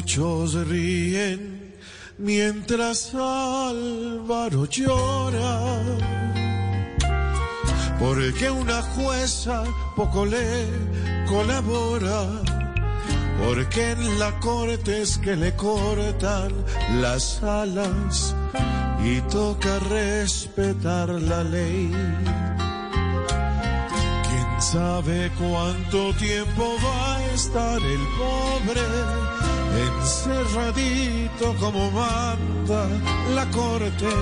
Muchos ríen mientras Álvaro llora. Porque una jueza poco le colabora. Porque en la corte es que le cortan las alas y toca respetar la ley. ¿Quién sabe cuánto tiempo va a estar el pobre encerradito como manda la corte?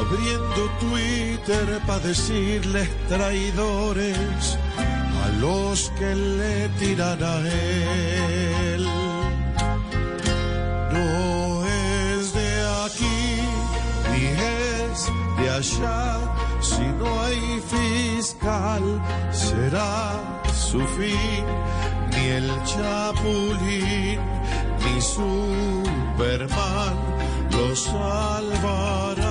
Abriendo Twitter para decirles traidores a los que le tiran a él. No es de aquí ni es de allá. Si no hay fiscal, será su fin. Ni el chapulín, ni Superman lo salvarán.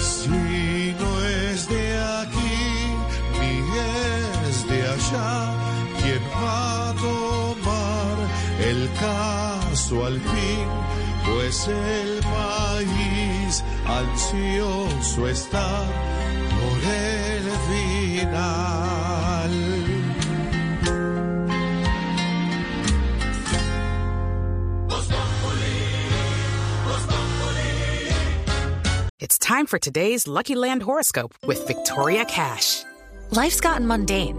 Si no es de aquí, ni es de allá, ¿quién va a tomar el caso al fin? Pues el país ansioso está por el final. It's time for today's Lucky Land horoscope with Victoria Cash. Life's gotten mundane,